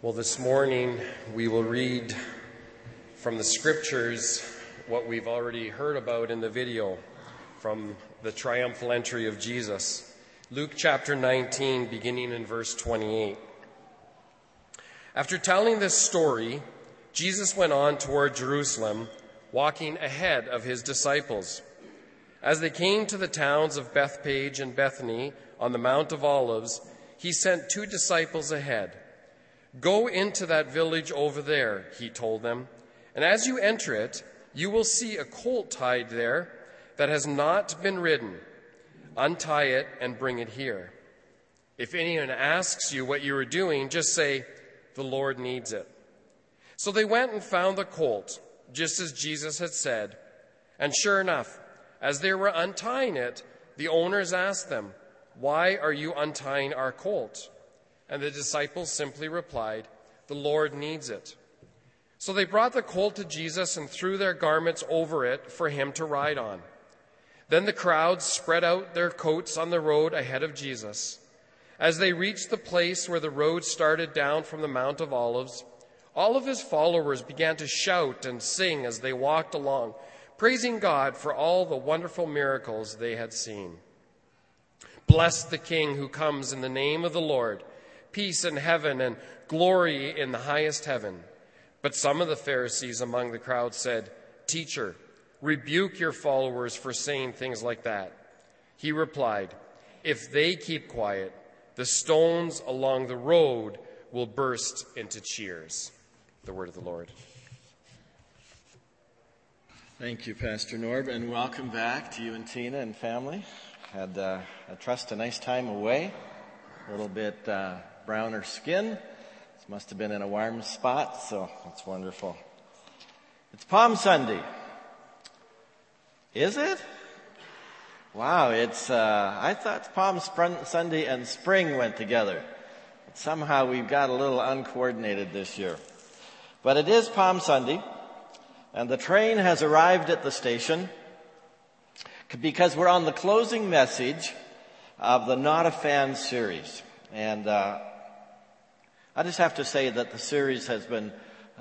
Well, this morning we will read from the scriptures what we've already heard about in the video from the triumphal entry of Jesus. Luke chapter 19, beginning in verse 28. After telling this story, Jesus went on toward Jerusalem, walking ahead of his disciples. As they came to the towns of Bethphage and Bethany on the Mount of Olives, he sent two disciples ahead. Go into that village over there, he told them, and as you enter it, you will see a colt tied there that has not been ridden. Untie it and bring it here. If anyone asks you what you are doing, just say, The Lord needs it. So they went and found the colt, just as Jesus had said. And sure enough, as they were untying it, the owners asked them, Why are you untying our colt? And the disciples simply replied, The Lord needs it. So they brought the colt to Jesus and threw their garments over it for him to ride on. Then the crowds spread out their coats on the road ahead of Jesus. As they reached the place where the road started down from the Mount of Olives, all of his followers began to shout and sing as they walked along, praising God for all the wonderful miracles they had seen. Bless the King who comes in the name of the Lord peace in heaven and glory in the highest heaven. But some of the Pharisees among the crowd said, Teacher, rebuke your followers for saying things like that. He replied, If they keep quiet, the stones along the road will burst into cheers. The word of the Lord. Thank you, Pastor Norb, and welcome back to you and Tina and family. Had, uh, I trust, a nice time away. A little bit uh, browner skin. This must have been in a warm spot, so that's wonderful. It's Palm Sunday. Is it? Wow, it's, uh, I thought Palm Sunday and spring went together. But somehow we've got a little uncoordinated this year. But it is Palm Sunday, and the train has arrived at the station because we're on the closing message of the Not a Fan series. And uh, I just have to say that the series has been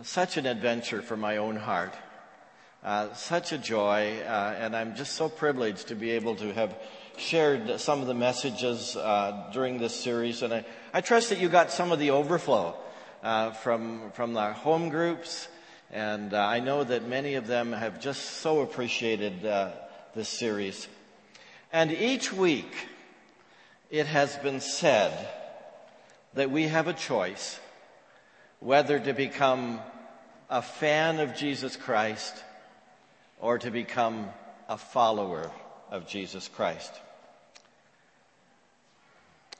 such an adventure for my own heart. Uh, such a joy, uh, and I'm just so privileged to be able to have shared some of the messages uh, during this series. And I, I, trust that you got some of the overflow uh, from from the home groups, and uh, I know that many of them have just so appreciated uh, this series. And each week, it has been said that we have a choice whether to become a fan of Jesus Christ or to become a follower of Jesus Christ.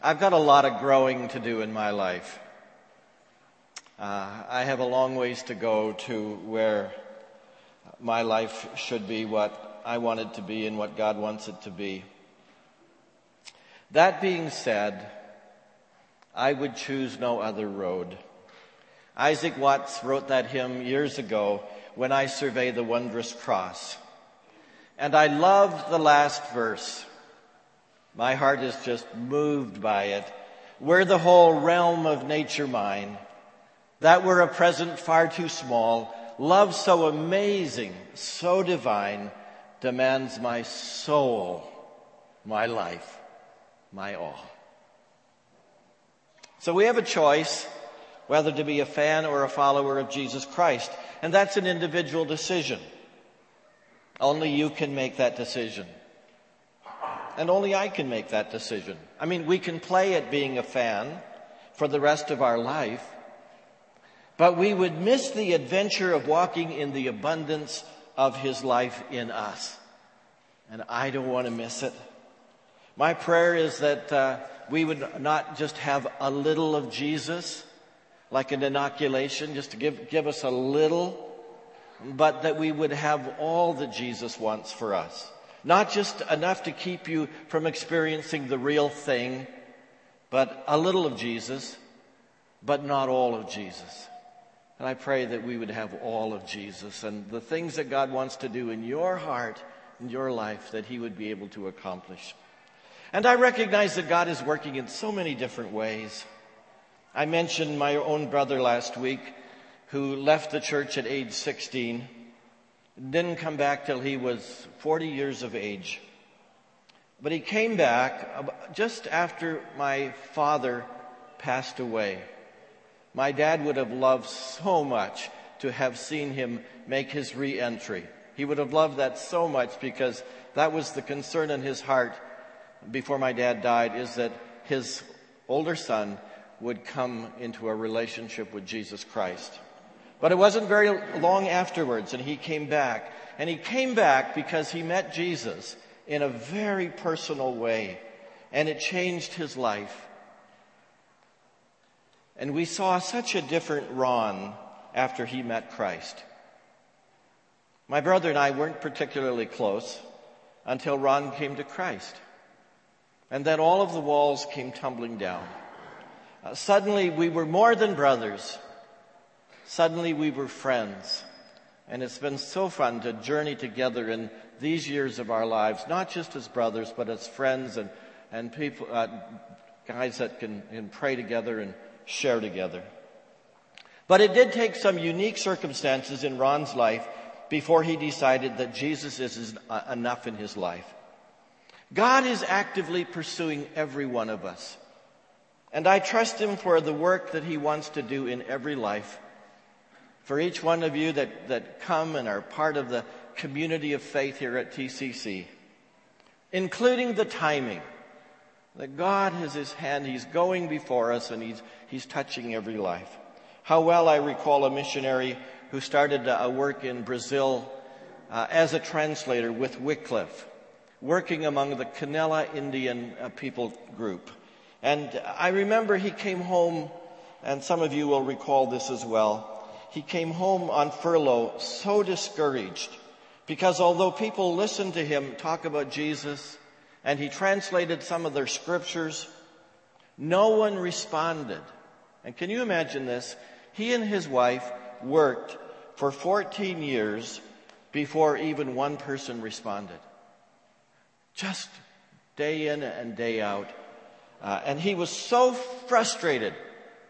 I've got a lot of growing to do in my life. Uh, I have a long ways to go to where my life should be what I want it to be and what God wants it to be. That being said, I would choose no other road. Isaac Watts wrote that hymn years ago, When I Survey the Wondrous Cross. And I love the last verse. My heart is just moved by it. Were the whole realm of nature mine, that were a present far too small, love so amazing, so divine, demands my soul, my life, my all. So we have a choice whether to be a fan or a follower of Jesus Christ. And that's an individual decision. Only you can make that decision. And only I can make that decision. I mean, we can play at being a fan for the rest of our life, but we would miss the adventure of walking in the abundance of His life in us. And I don't want to miss it. My prayer is that uh, we would not just have a little of Jesus, like an inoculation, just to give, give us a little, but that we would have all that Jesus wants for us. Not just enough to keep you from experiencing the real thing, but a little of Jesus, but not all of Jesus. And I pray that we would have all of Jesus and the things that God wants to do in your heart, in your life, that He would be able to accomplish. And I recognize that God is working in so many different ways. I mentioned my own brother last week who left the church at age 16, didn't come back till he was 40 years of age. But he came back just after my father passed away. My dad would have loved so much to have seen him make his re-entry. He would have loved that so much because that was the concern in his heart before my dad died is that his older son would come into a relationship with Jesus Christ. But it wasn't very long afterwards and he came back. And he came back because he met Jesus in a very personal way and it changed his life. And we saw such a different Ron after he met Christ. My brother and I weren't particularly close until Ron came to Christ. And then all of the walls came tumbling down. Uh, suddenly we were more than brothers. Suddenly we were friends. And it's been so fun to journey together in these years of our lives, not just as brothers, but as friends and, and people, uh, guys that can, can pray together and share together. But it did take some unique circumstances in Ron's life before he decided that Jesus is uh, enough in his life. God is actively pursuing every one of us. And I trust him for the work that he wants to do in every life. For each one of you that, that come and are part of the community of faith here at TCC, including the timing. That God has his hand, he's going before us and he's, he's touching every life. How well I recall a missionary who started a work in Brazil uh, as a translator with Wycliffe, working among the Canela Indian uh, people group. And I remember he came home, and some of you will recall this as well. He came home on furlough so discouraged because although people listened to him talk about Jesus and he translated some of their scriptures, no one responded. And can you imagine this? He and his wife worked for 14 years before even one person responded. Just day in and day out. Uh, and he was so frustrated.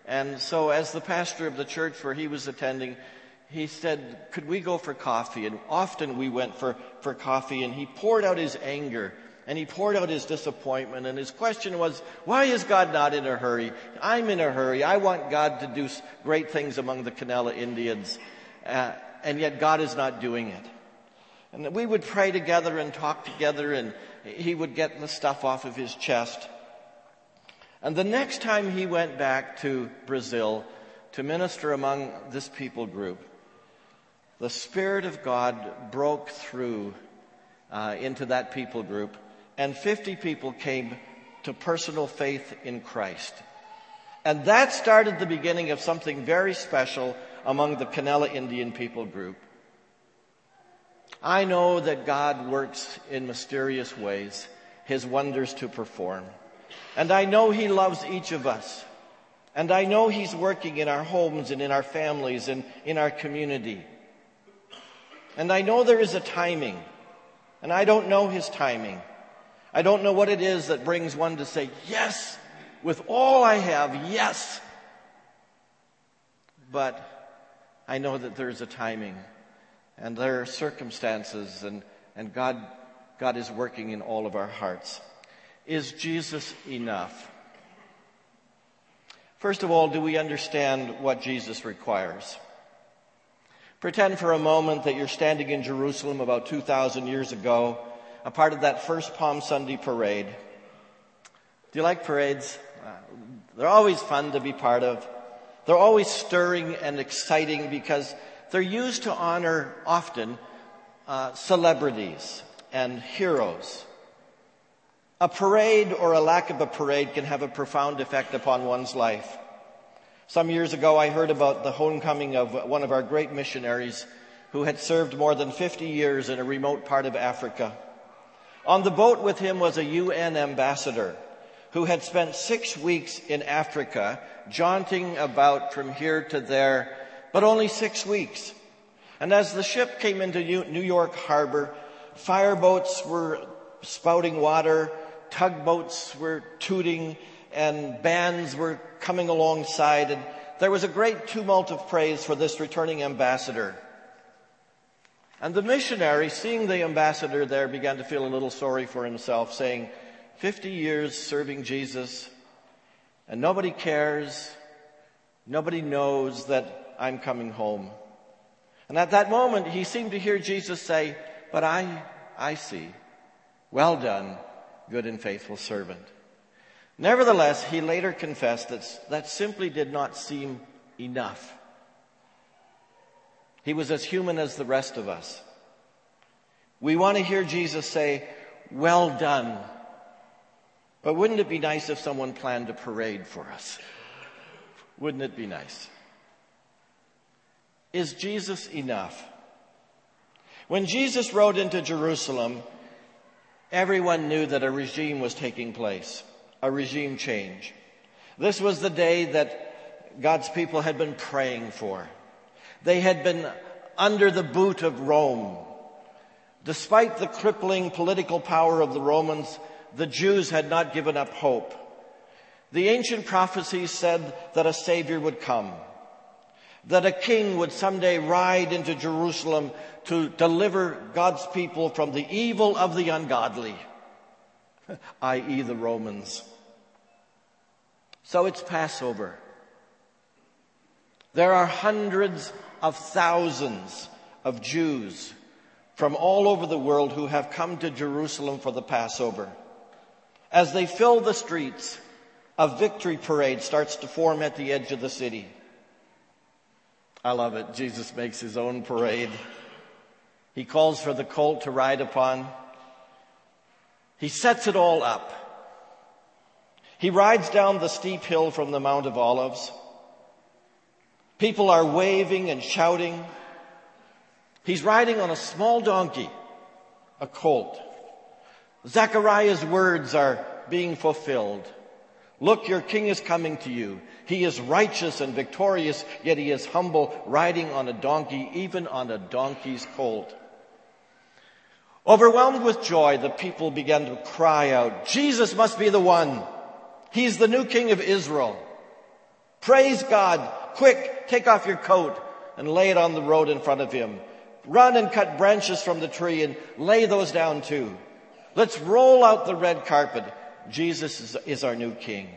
And so as the pastor of the church where he was attending, he said, could we go for coffee? And often we went for, for coffee and he poured out his anger and he poured out his disappointment. And his question was, why is God not in a hurry? I'm in a hurry. I want God to do great things among the Canela Indians. Uh, and yet God is not doing it. And we would pray together and talk together and he would get the stuff off of his chest. And the next time he went back to Brazil to minister among this people group, the Spirit of God broke through uh, into that people group and 50 people came to personal faith in Christ. And that started the beginning of something very special among the Canela Indian people group. I know that God works in mysterious ways, His wonders to perform. And I know He loves each of us. And I know He's working in our homes and in our families and in our community. And I know there is a timing. And I don't know His timing. I don't know what it is that brings one to say, yes, with all I have, yes. But I know that there's a timing and there are circumstances and, and God, God is working in all of our hearts. Is Jesus enough? First of all, do we understand what Jesus requires? Pretend for a moment that you're standing in Jerusalem about 2,000 years ago a part of that first Palm Sunday parade. Do you like parades? Uh, they're always fun to be part of. They're always stirring and exciting because they're used to honor often uh, celebrities and heroes. A parade or a lack of a parade can have a profound effect upon one's life. Some years ago, I heard about the homecoming of one of our great missionaries who had served more than 50 years in a remote part of Africa. On the boat with him was a UN ambassador who had spent six weeks in Africa, jaunting about from here to there, but only six weeks. And as the ship came into New York harbor, fireboats were spouting water, tugboats were tooting, and bands were coming alongside, and there was a great tumult of praise for this returning ambassador. And the missionary, seeing the ambassador there, began to feel a little sorry for himself, saying, 50 years serving Jesus, and nobody cares, nobody knows that I'm coming home. And at that moment, he seemed to hear Jesus say, But I, I see. Well done, good and faithful servant. Nevertheless, he later confessed that that simply did not seem enough. He was as human as the rest of us. We want to hear Jesus say, Well done. But wouldn't it be nice if someone planned a parade for us? Wouldn't it be nice? Is Jesus enough? When Jesus rode into Jerusalem, everyone knew that a regime was taking place, a regime change. This was the day that God's people had been praying for. They had been under the boot of Rome. Despite the crippling political power of the Romans, the Jews had not given up hope. The ancient prophecies said that a Savior would come that a king would someday ride into Jerusalem to deliver God's people from the evil of the ungodly, i.e., the Romans. So it's Passover. There are hundreds of thousands of Jews from all over the world who have come to Jerusalem for the Passover. As they fill the streets, a victory parade starts to form at the edge of the city. I love it. Jesus makes his own parade. He calls for the colt to ride upon. He sets it all up. He rides down the steep hill from the Mount of Olives. People are waving and shouting. He's riding on a small donkey, a colt. Zechariah's words are being fulfilled. Look, your king is coming to you. He is righteous and victorious, yet he is humble, riding on a donkey, even on a donkey's colt. Overwhelmed with joy, the people began to cry out, Jesus must be the one. He's the new king of Israel. Praise God. Quick, take off your coat and lay it on the road in front of him. Run and cut branches from the tree and lay those down too. Let's roll out the red carpet. Jesus is, our new king.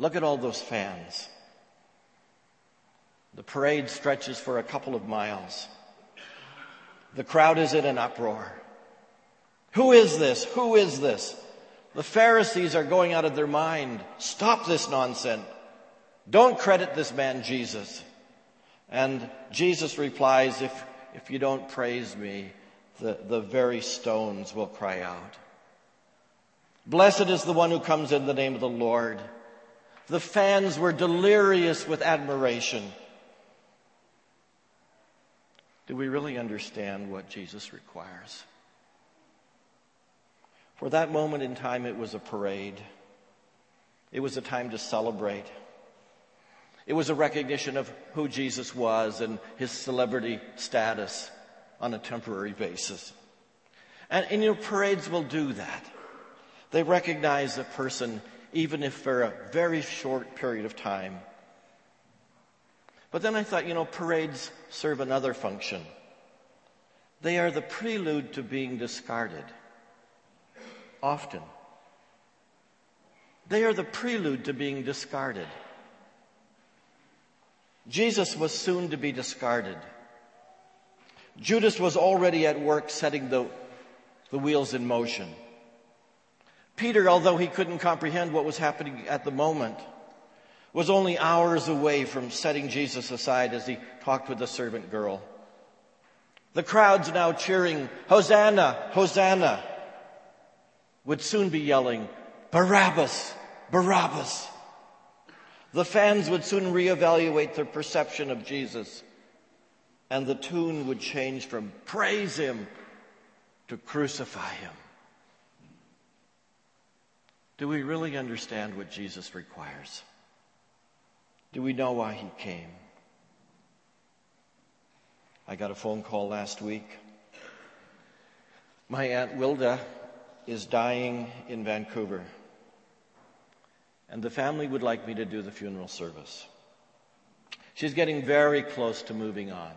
Look at all those fans. The parade stretches for a couple of miles. The crowd is in an uproar. Who is this? Who is this? The Pharisees are going out of their mind. Stop this nonsense. Don't credit this man Jesus. And Jesus replies, if, if you don't praise me, the, the very stones will cry out. Blessed is the one who comes in the name of the Lord. The fans were delirious with admiration. Do we really understand what Jesus requires? For that moment in time, it was a parade. It was a time to celebrate. It was a recognition of who Jesus was and his celebrity status on a temporary basis. And, and you know, parades will do that. They recognize a person even if for a very short period of time. But then I thought, you know, parades serve another function. They are the prelude to being discarded. Often. They are the prelude to being discarded. Jesus was soon to be discarded. Judas was already at work setting the, the wheels in motion. Peter, although he couldn't comprehend what was happening at the moment, was only hours away from setting Jesus aside as he talked with the servant girl. The crowds now cheering, Hosanna, Hosanna, would soon be yelling, Barabbas, Barabbas. The fans would soon reevaluate their perception of Jesus, and the tune would change from praise him to crucify him. Do we really understand what Jesus requires? Do we know why he came? I got a phone call last week. My Aunt Wilda is dying in Vancouver. and the family would like me to do the funeral service. She's getting very close to moving on.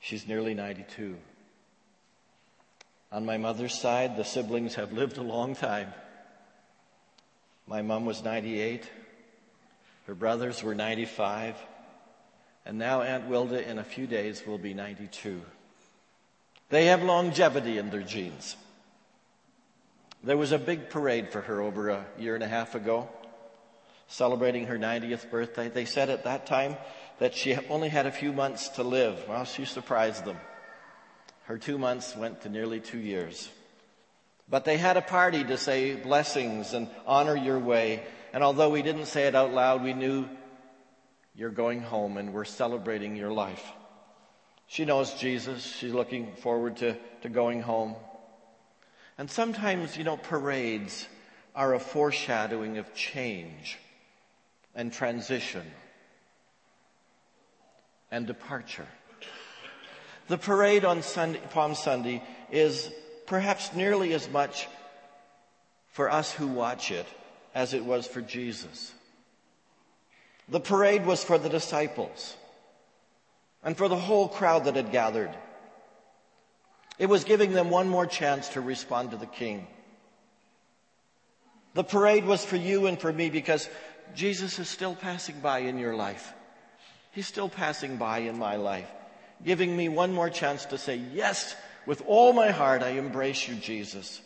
She's nearly 92. On my mother's side, the siblings have lived a long time. My mom was 98. Her brothers were 95. And now Aunt Wilda, in a few days, will be 92. They have longevity in their genes. There was a big parade for her over a year and a half ago, celebrating her 90th birthday. They said at that time that she only had a few months to live. Well, she surprised them. Her two months went to nearly two years. But they had a party to say blessings and honor your way. And although we didn't say it out loud, we knew you're going home and we're celebrating your life. She knows Jesus. She's looking forward to, to going home. And sometimes, you know, parades are a foreshadowing of change and transition and departure. The parade on Sunday, Palm Sunday is perhaps nearly as much for us who watch it as it was for Jesus. The parade was for the disciples and for the whole crowd that had gathered. It was giving them one more chance to respond to the king. The parade was for you and for me because Jesus is still passing by in your life. He's still passing by in my life, giving me one more chance to say, yes, with all my heart, I embrace you, Jesus.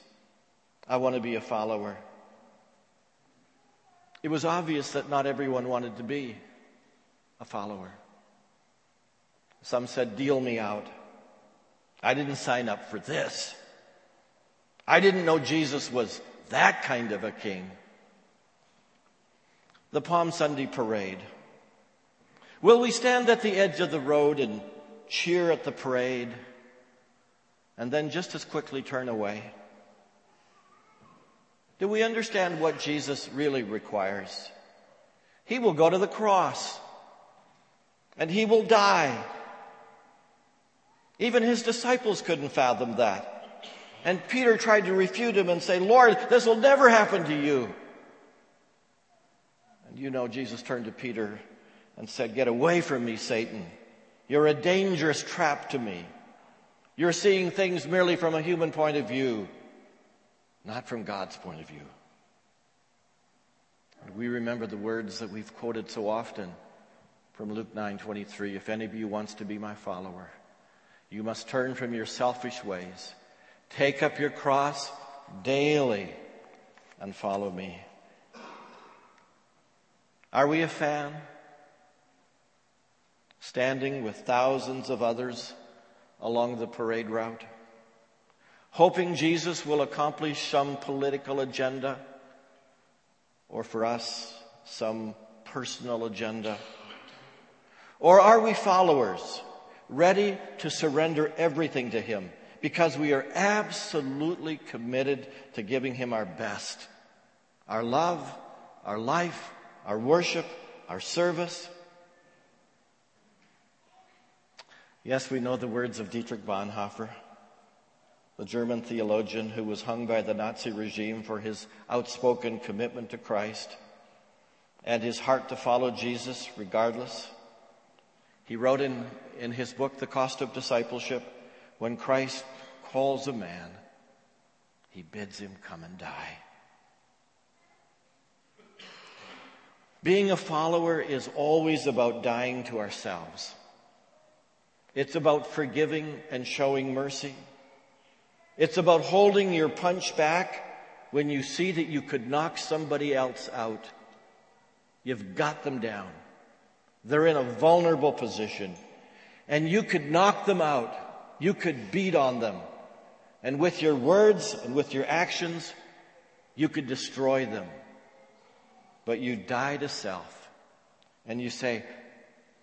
I want to be a follower. It was obvious that not everyone wanted to be a follower. Some said, deal me out. I didn't sign up for this. I didn't know Jesus was that kind of a king. The Palm Sunday parade. Will we stand at the edge of the road and cheer at the parade and then just as quickly turn away? Do we understand what Jesus really requires? He will go to the cross and he will die. Even his disciples couldn't fathom that. And Peter tried to refute him and say, Lord, this will never happen to you. And you know, Jesus turned to Peter and said, Get away from me, Satan. You're a dangerous trap to me. You're seeing things merely from a human point of view not from God's point of view. And we remember the words that we've quoted so often from Luke 9:23, if any of you wants to be my follower, you must turn from your selfish ways, take up your cross daily and follow me. Are we a fan? Standing with thousands of others along the parade route? hoping Jesus will accomplish some political agenda or for us, some personal agenda? Or are we followers, ready to surrender everything to Him because we are absolutely committed to giving Him our best? Our love, our life, our worship, our service. Yes, we know the words of Dietrich Bonhoeffer the German theologian who was hung by the Nazi regime for his outspoken commitment to Christ and his heart to follow Jesus regardless. He wrote in, in his book, The Cost of Discipleship, when Christ calls a man, he bids him come and die. Being a follower is always about dying to ourselves. It's about forgiving and showing mercy. It's about holding your punch back when you see that you could knock somebody else out. You've got them down. They're in a vulnerable position. And you could knock them out. You could beat on them. And with your words and with your actions, you could destroy them. But you die to self. And you say,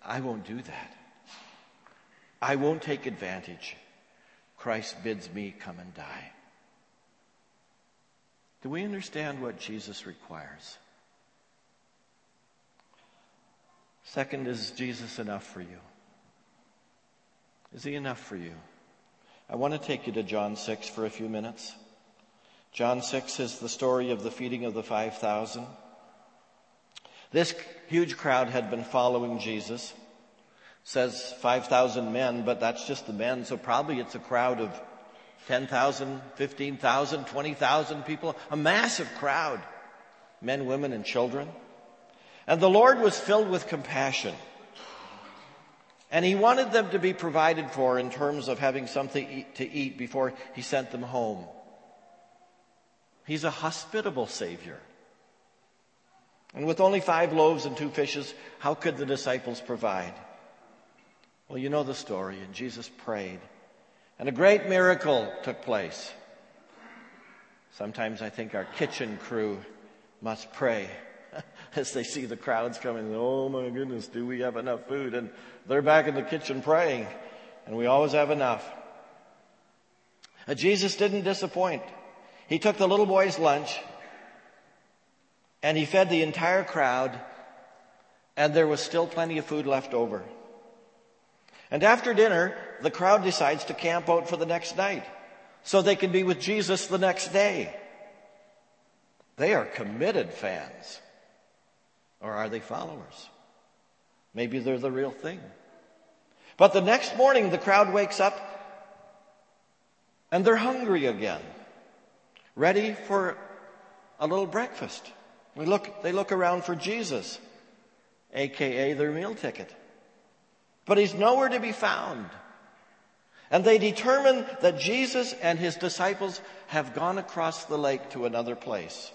I won't do that. I won't take advantage. Christ bids me come and die. Do we understand what Jesus requires? Second, is Jesus enough for you? Is he enough for you? I want to take you to John 6 for a few minutes. John 6 is the story of the feeding of the 5,000. This huge crowd had been following Jesus. Says 5,000 men, but that's just the men, so probably it's a crowd of 10,000, 15,000, 20,000 people, a massive crowd, men, women, and children. And the Lord was filled with compassion. And he wanted them to be provided for in terms of having something to eat before he sent them home. He's a hospitable Savior. And with only five loaves and two fishes, how could the disciples provide? Well, you know the story, and Jesus prayed. And a great miracle took place. Sometimes I think our kitchen crew must pray as they see the crowds coming. Oh my goodness, do we have enough food? And they're back in the kitchen praying, and we always have enough. And Jesus didn't disappoint. He took the little boy's lunch and he fed the entire crowd, and there was still plenty of food left over. And after dinner, the crowd decides to camp out for the next night so they can be with Jesus the next day. They are committed fans. Or are they followers? Maybe they're the real thing. But the next morning, the crowd wakes up and they're hungry again, ready for a little breakfast. We look, they look around for Jesus, aka their meal ticket. But he's nowhere to be found. And they determine that Jesus and his disciples have gone across the lake to another place.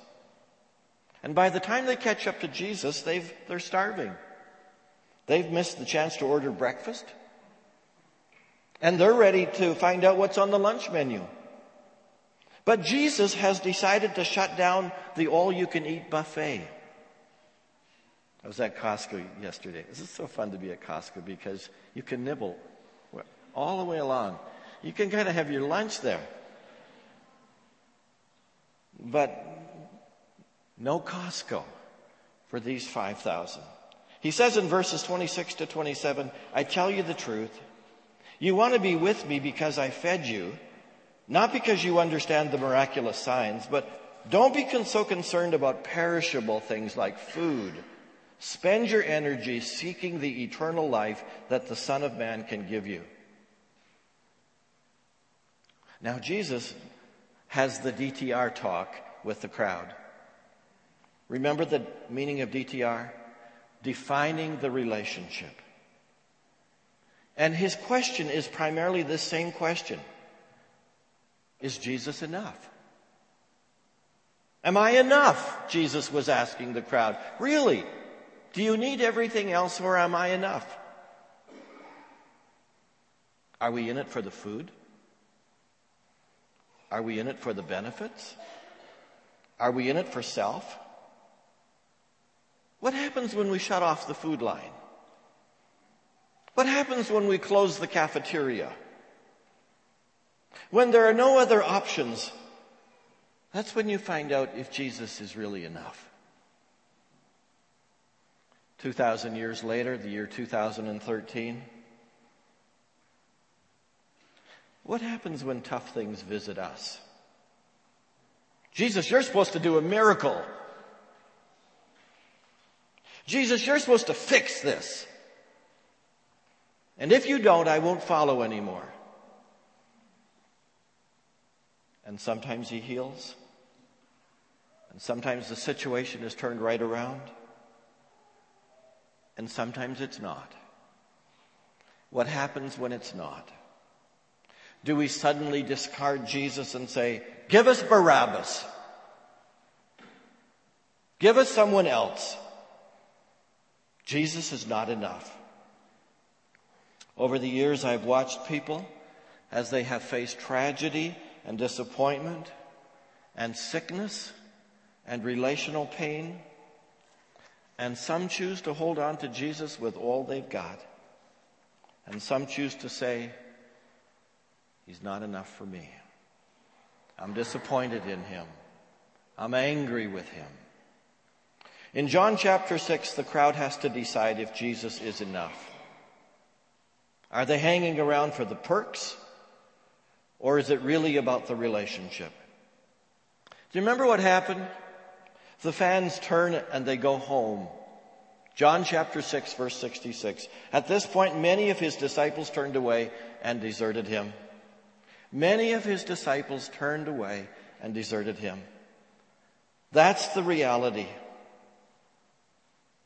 And by the time they catch up to Jesus, they've, they're starving. They've missed the chance to order breakfast. And they're ready to find out what's on the lunch menu. But Jesus has decided to shut down the all you can eat buffet. I was at Costco yesterday. This is so fun to be at Costco because you can nibble all the way along. You can kind of have your lunch there. But no Costco for these 5,000. He says in verses 26 to 27, I tell you the truth. You want to be with me because I fed you, not because you understand the miraculous signs, but don't be so concerned about perishable things like food. Spend your energy seeking the eternal life that the Son of Man can give you. Now, Jesus has the DTR talk with the crowd. Remember the meaning of DTR? Defining the relationship. And his question is primarily the same question Is Jesus enough? Am I enough? Jesus was asking the crowd. Really? Do you need everything else or am I enough? Are we in it for the food? Are we in it for the benefits? Are we in it for self? What happens when we shut off the food line? What happens when we close the cafeteria? When there are no other options, that's when you find out if Jesus is really enough. 2,000 years later, the year 2013, what happens when tough things visit us? Jesus, you're supposed to do a miracle. Jesus, you're supposed to fix this. And if you don't, I won't follow anymore. And sometimes he heals. And sometimes the situation is turned right around. And sometimes it's not. What happens when it's not? Do we suddenly discard Jesus and say, give us Barabbas? Give us someone else. Jesus is not enough. Over the years, I've watched people as they have faced tragedy and disappointment and sickness and relational pain. And some choose to hold on to Jesus with all they've got. And some choose to say, He's not enough for me. I'm disappointed in Him. I'm angry with Him. In John chapter 6, the crowd has to decide if Jesus is enough. Are they hanging around for the perks? Or is it really about the relationship? Do you remember what happened? The fans turn and they go home. John chapter 6 verse 66. At this point, many of his disciples turned away and deserted him. Many of his disciples turned away and deserted him. That's the reality.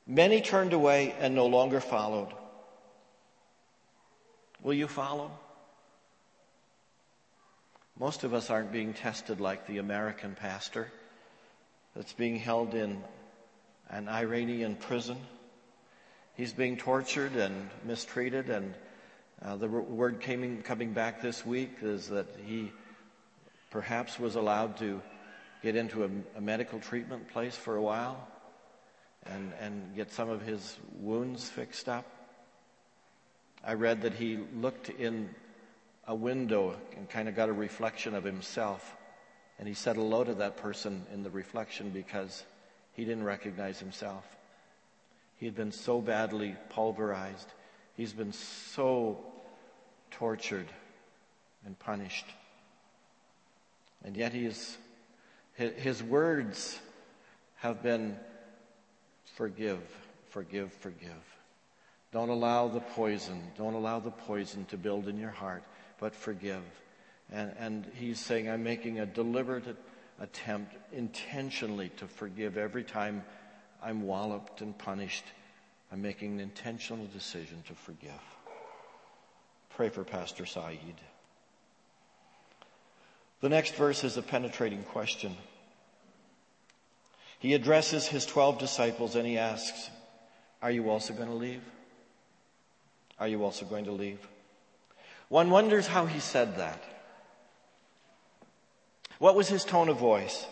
Many turned away and no longer followed. Will you follow? Most of us aren't being tested like the American pastor that's being held in an Iranian prison. He's being tortured and mistreated, and uh, the word came, coming back this week is that he perhaps was allowed to get into a, a medical treatment place for a while and, and get some of his wounds fixed up. I read that he looked in a window and kind of got a reflection of himself. And he said hello to that person in the reflection because he didn't recognize himself. He had been so badly pulverized. He's been so tortured and punished. And yet he is, his words have been forgive, forgive, forgive. Don't allow the poison, don't allow the poison to build in your heart but forgive. And, and he's saying, I'm making a deliberate attempt intentionally to forgive every time I'm walloped and punished. I'm making an intentional decision to forgive. Pray for Pastor Saeed. The next verse is a penetrating question. He addresses his 12 disciples and he asks, Are you also going to leave? Are you also going to leave? One wonders how he said that. What was his tone of voice?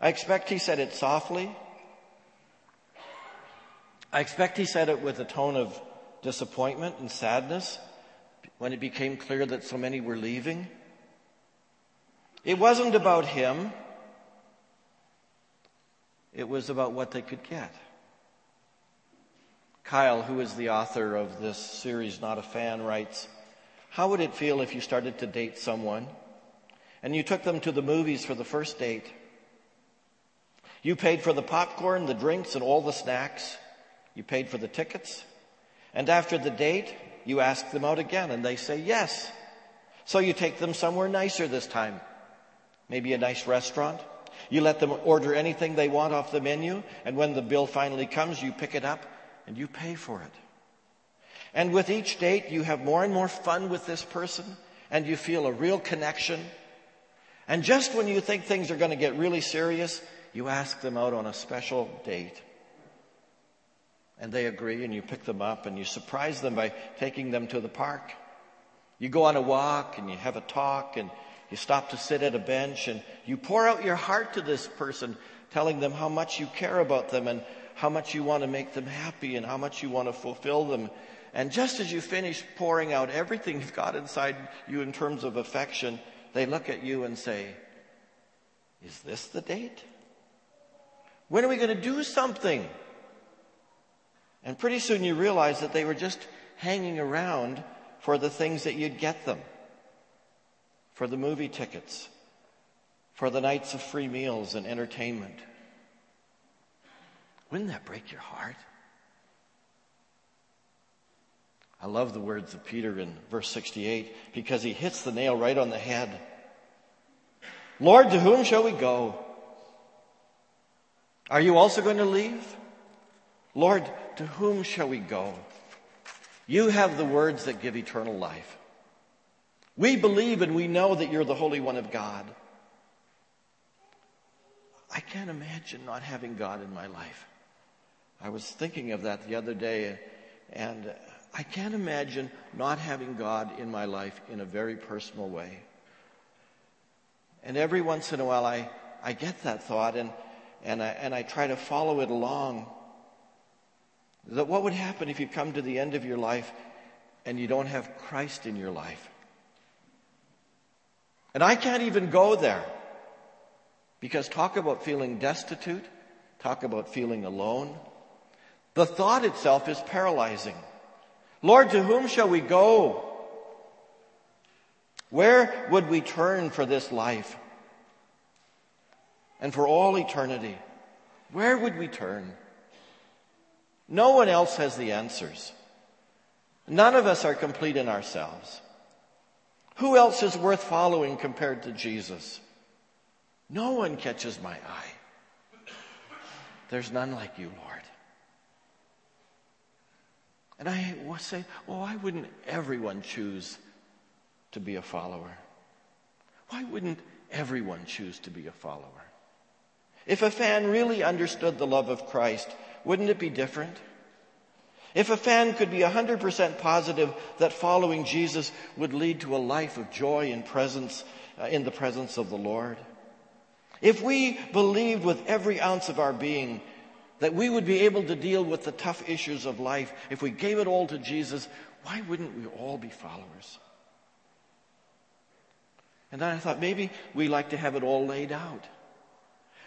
I expect he said it softly. I expect he said it with a tone of disappointment and sadness when it became clear that so many were leaving. It wasn't about him. It was about what they could get. Kyle, who is the author of this series, Not a Fan, writes, how would it feel if you started to date someone and you took them to the movies for the first date? You paid for the popcorn, the drinks, and all the snacks. You paid for the tickets. And after the date, you ask them out again and they say yes. So you take them somewhere nicer this time. Maybe a nice restaurant. You let them order anything they want off the menu. And when the bill finally comes, you pick it up and you pay for it. And with each date, you have more and more fun with this person and you feel a real connection. And just when you think things are going to get really serious, you ask them out on a special date. And they agree and you pick them up and you surprise them by taking them to the park. You go on a walk and you have a talk and you stop to sit at a bench and you pour out your heart to this person, telling them how much you care about them and how much you want to make them happy and how much you want to fulfill them and just as you finish pouring out everything you've got inside you in terms of affection, they look at you and say, Is this the date? When are we going to do something? And pretty soon you realize that they were just hanging around for the things that you'd get them for the movie tickets, for the nights of free meals and entertainment. Wouldn't that break your heart? I love the words of Peter in verse 68 because he hits the nail right on the head. Lord, to whom shall we go? Are you also going to leave? Lord, to whom shall we go? You have the words that give eternal life. We believe and we know that you're the Holy One of God. I can't imagine not having God in my life. I was thinking of that the other day and I can't imagine not having God in my life in a very personal way. And every once in a while I, I get that thought and, and I, and I try to follow it along. That what would happen if you come to the end of your life and you don't have Christ in your life? And I can't even go there. Because talk about feeling destitute, talk about feeling alone. The thought itself is paralyzing. Lord, to whom shall we go? Where would we turn for this life? And for all eternity, where would we turn? No one else has the answers. None of us are complete in ourselves. Who else is worth following compared to Jesus? No one catches my eye. There's none like you, Lord. And I say, well, why wouldn't everyone choose to be a follower? Why wouldn't everyone choose to be a follower? If a fan really understood the love of Christ, wouldn't it be different? If a fan could be 100% positive that following Jesus would lead to a life of joy and presence uh, in the presence of the Lord, if we believed with every ounce of our being that we would be able to deal with the tough issues of life, if we gave it all to Jesus, why wouldn't we all be followers? And then I thought maybe we like to have it all laid out.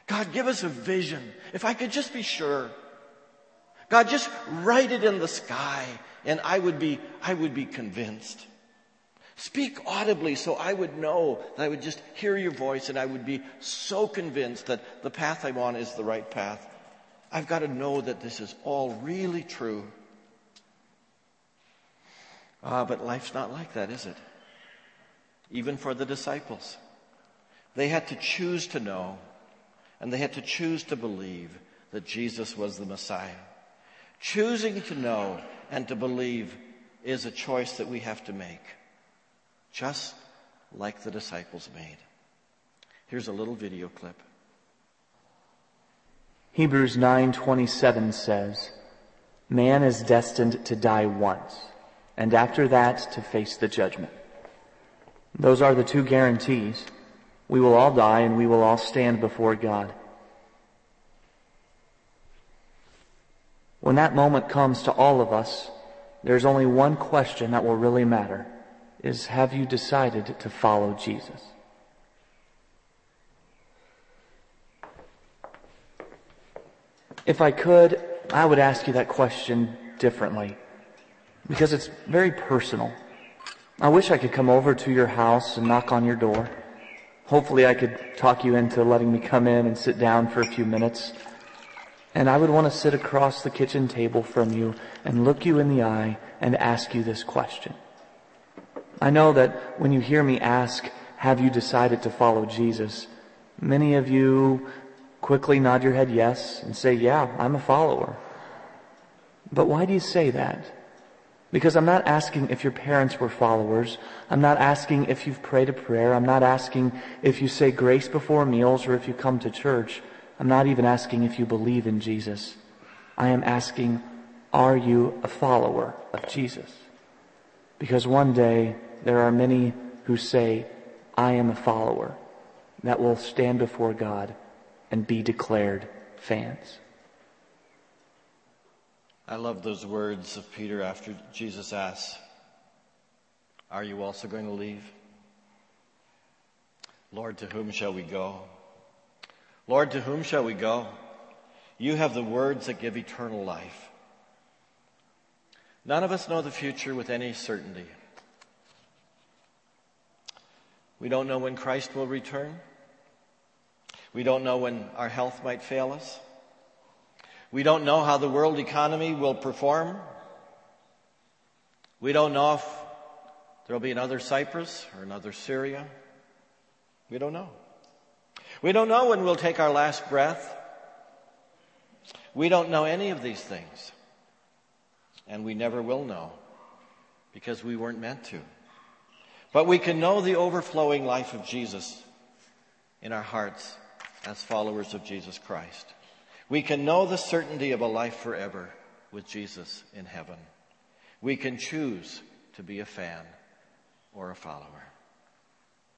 God, give us a vision. If I could just be sure. God, just write it in the sky and I would be, I would be convinced. Speak audibly so I would know that I would just hear your voice and I would be so convinced that the path I'm on is the right path. I've got to know that this is all really true. Ah, but life's not like that, is it? Even for the disciples. They had to choose to know and they had to choose to believe that Jesus was the Messiah. Choosing to know and to believe is a choice that we have to make just like the disciples made. Here's a little video clip. Hebrews 9:27 says, "Man is destined to die once, and after that to face the judgment." Those are the two guarantees. We will all die and we will all stand before God. When that moment comes to all of us, there's only one question that will really matter is have you decided to follow Jesus? If I could, I would ask you that question differently because it's very personal. I wish I could come over to your house and knock on your door. Hopefully I could talk you into letting me come in and sit down for a few minutes. And I would want to sit across the kitchen table from you and look you in the eye and ask you this question. I know that when you hear me ask, have you decided to follow Jesus? Many of you quickly nod your head yes and say, yeah, I'm a follower. But why do you say that? Because I'm not asking if your parents were followers. I'm not asking if you've prayed a prayer. I'm not asking if you say grace before meals or if you come to church. I'm not even asking if you believe in Jesus. I am asking, are you a follower of Jesus? Because one day there are many who say, I am a follower that will stand before God and be declared fans. I love those words of Peter after Jesus asks, Are you also going to leave? Lord, to whom shall we go? Lord, to whom shall we go? You have the words that give eternal life. None of us know the future with any certainty. We don't know when Christ will return. We don't know when our health might fail us. We don't know how the world economy will perform. We don't know if there'll be another Cyprus or another Syria. We don't know. We don't know when we'll take our last breath. We don't know any of these things. And we never will know because we weren't meant to. But we can know the overflowing life of Jesus in our hearts as followers of Jesus Christ. We can know the certainty of a life forever with Jesus in heaven. We can choose to be a fan or a follower.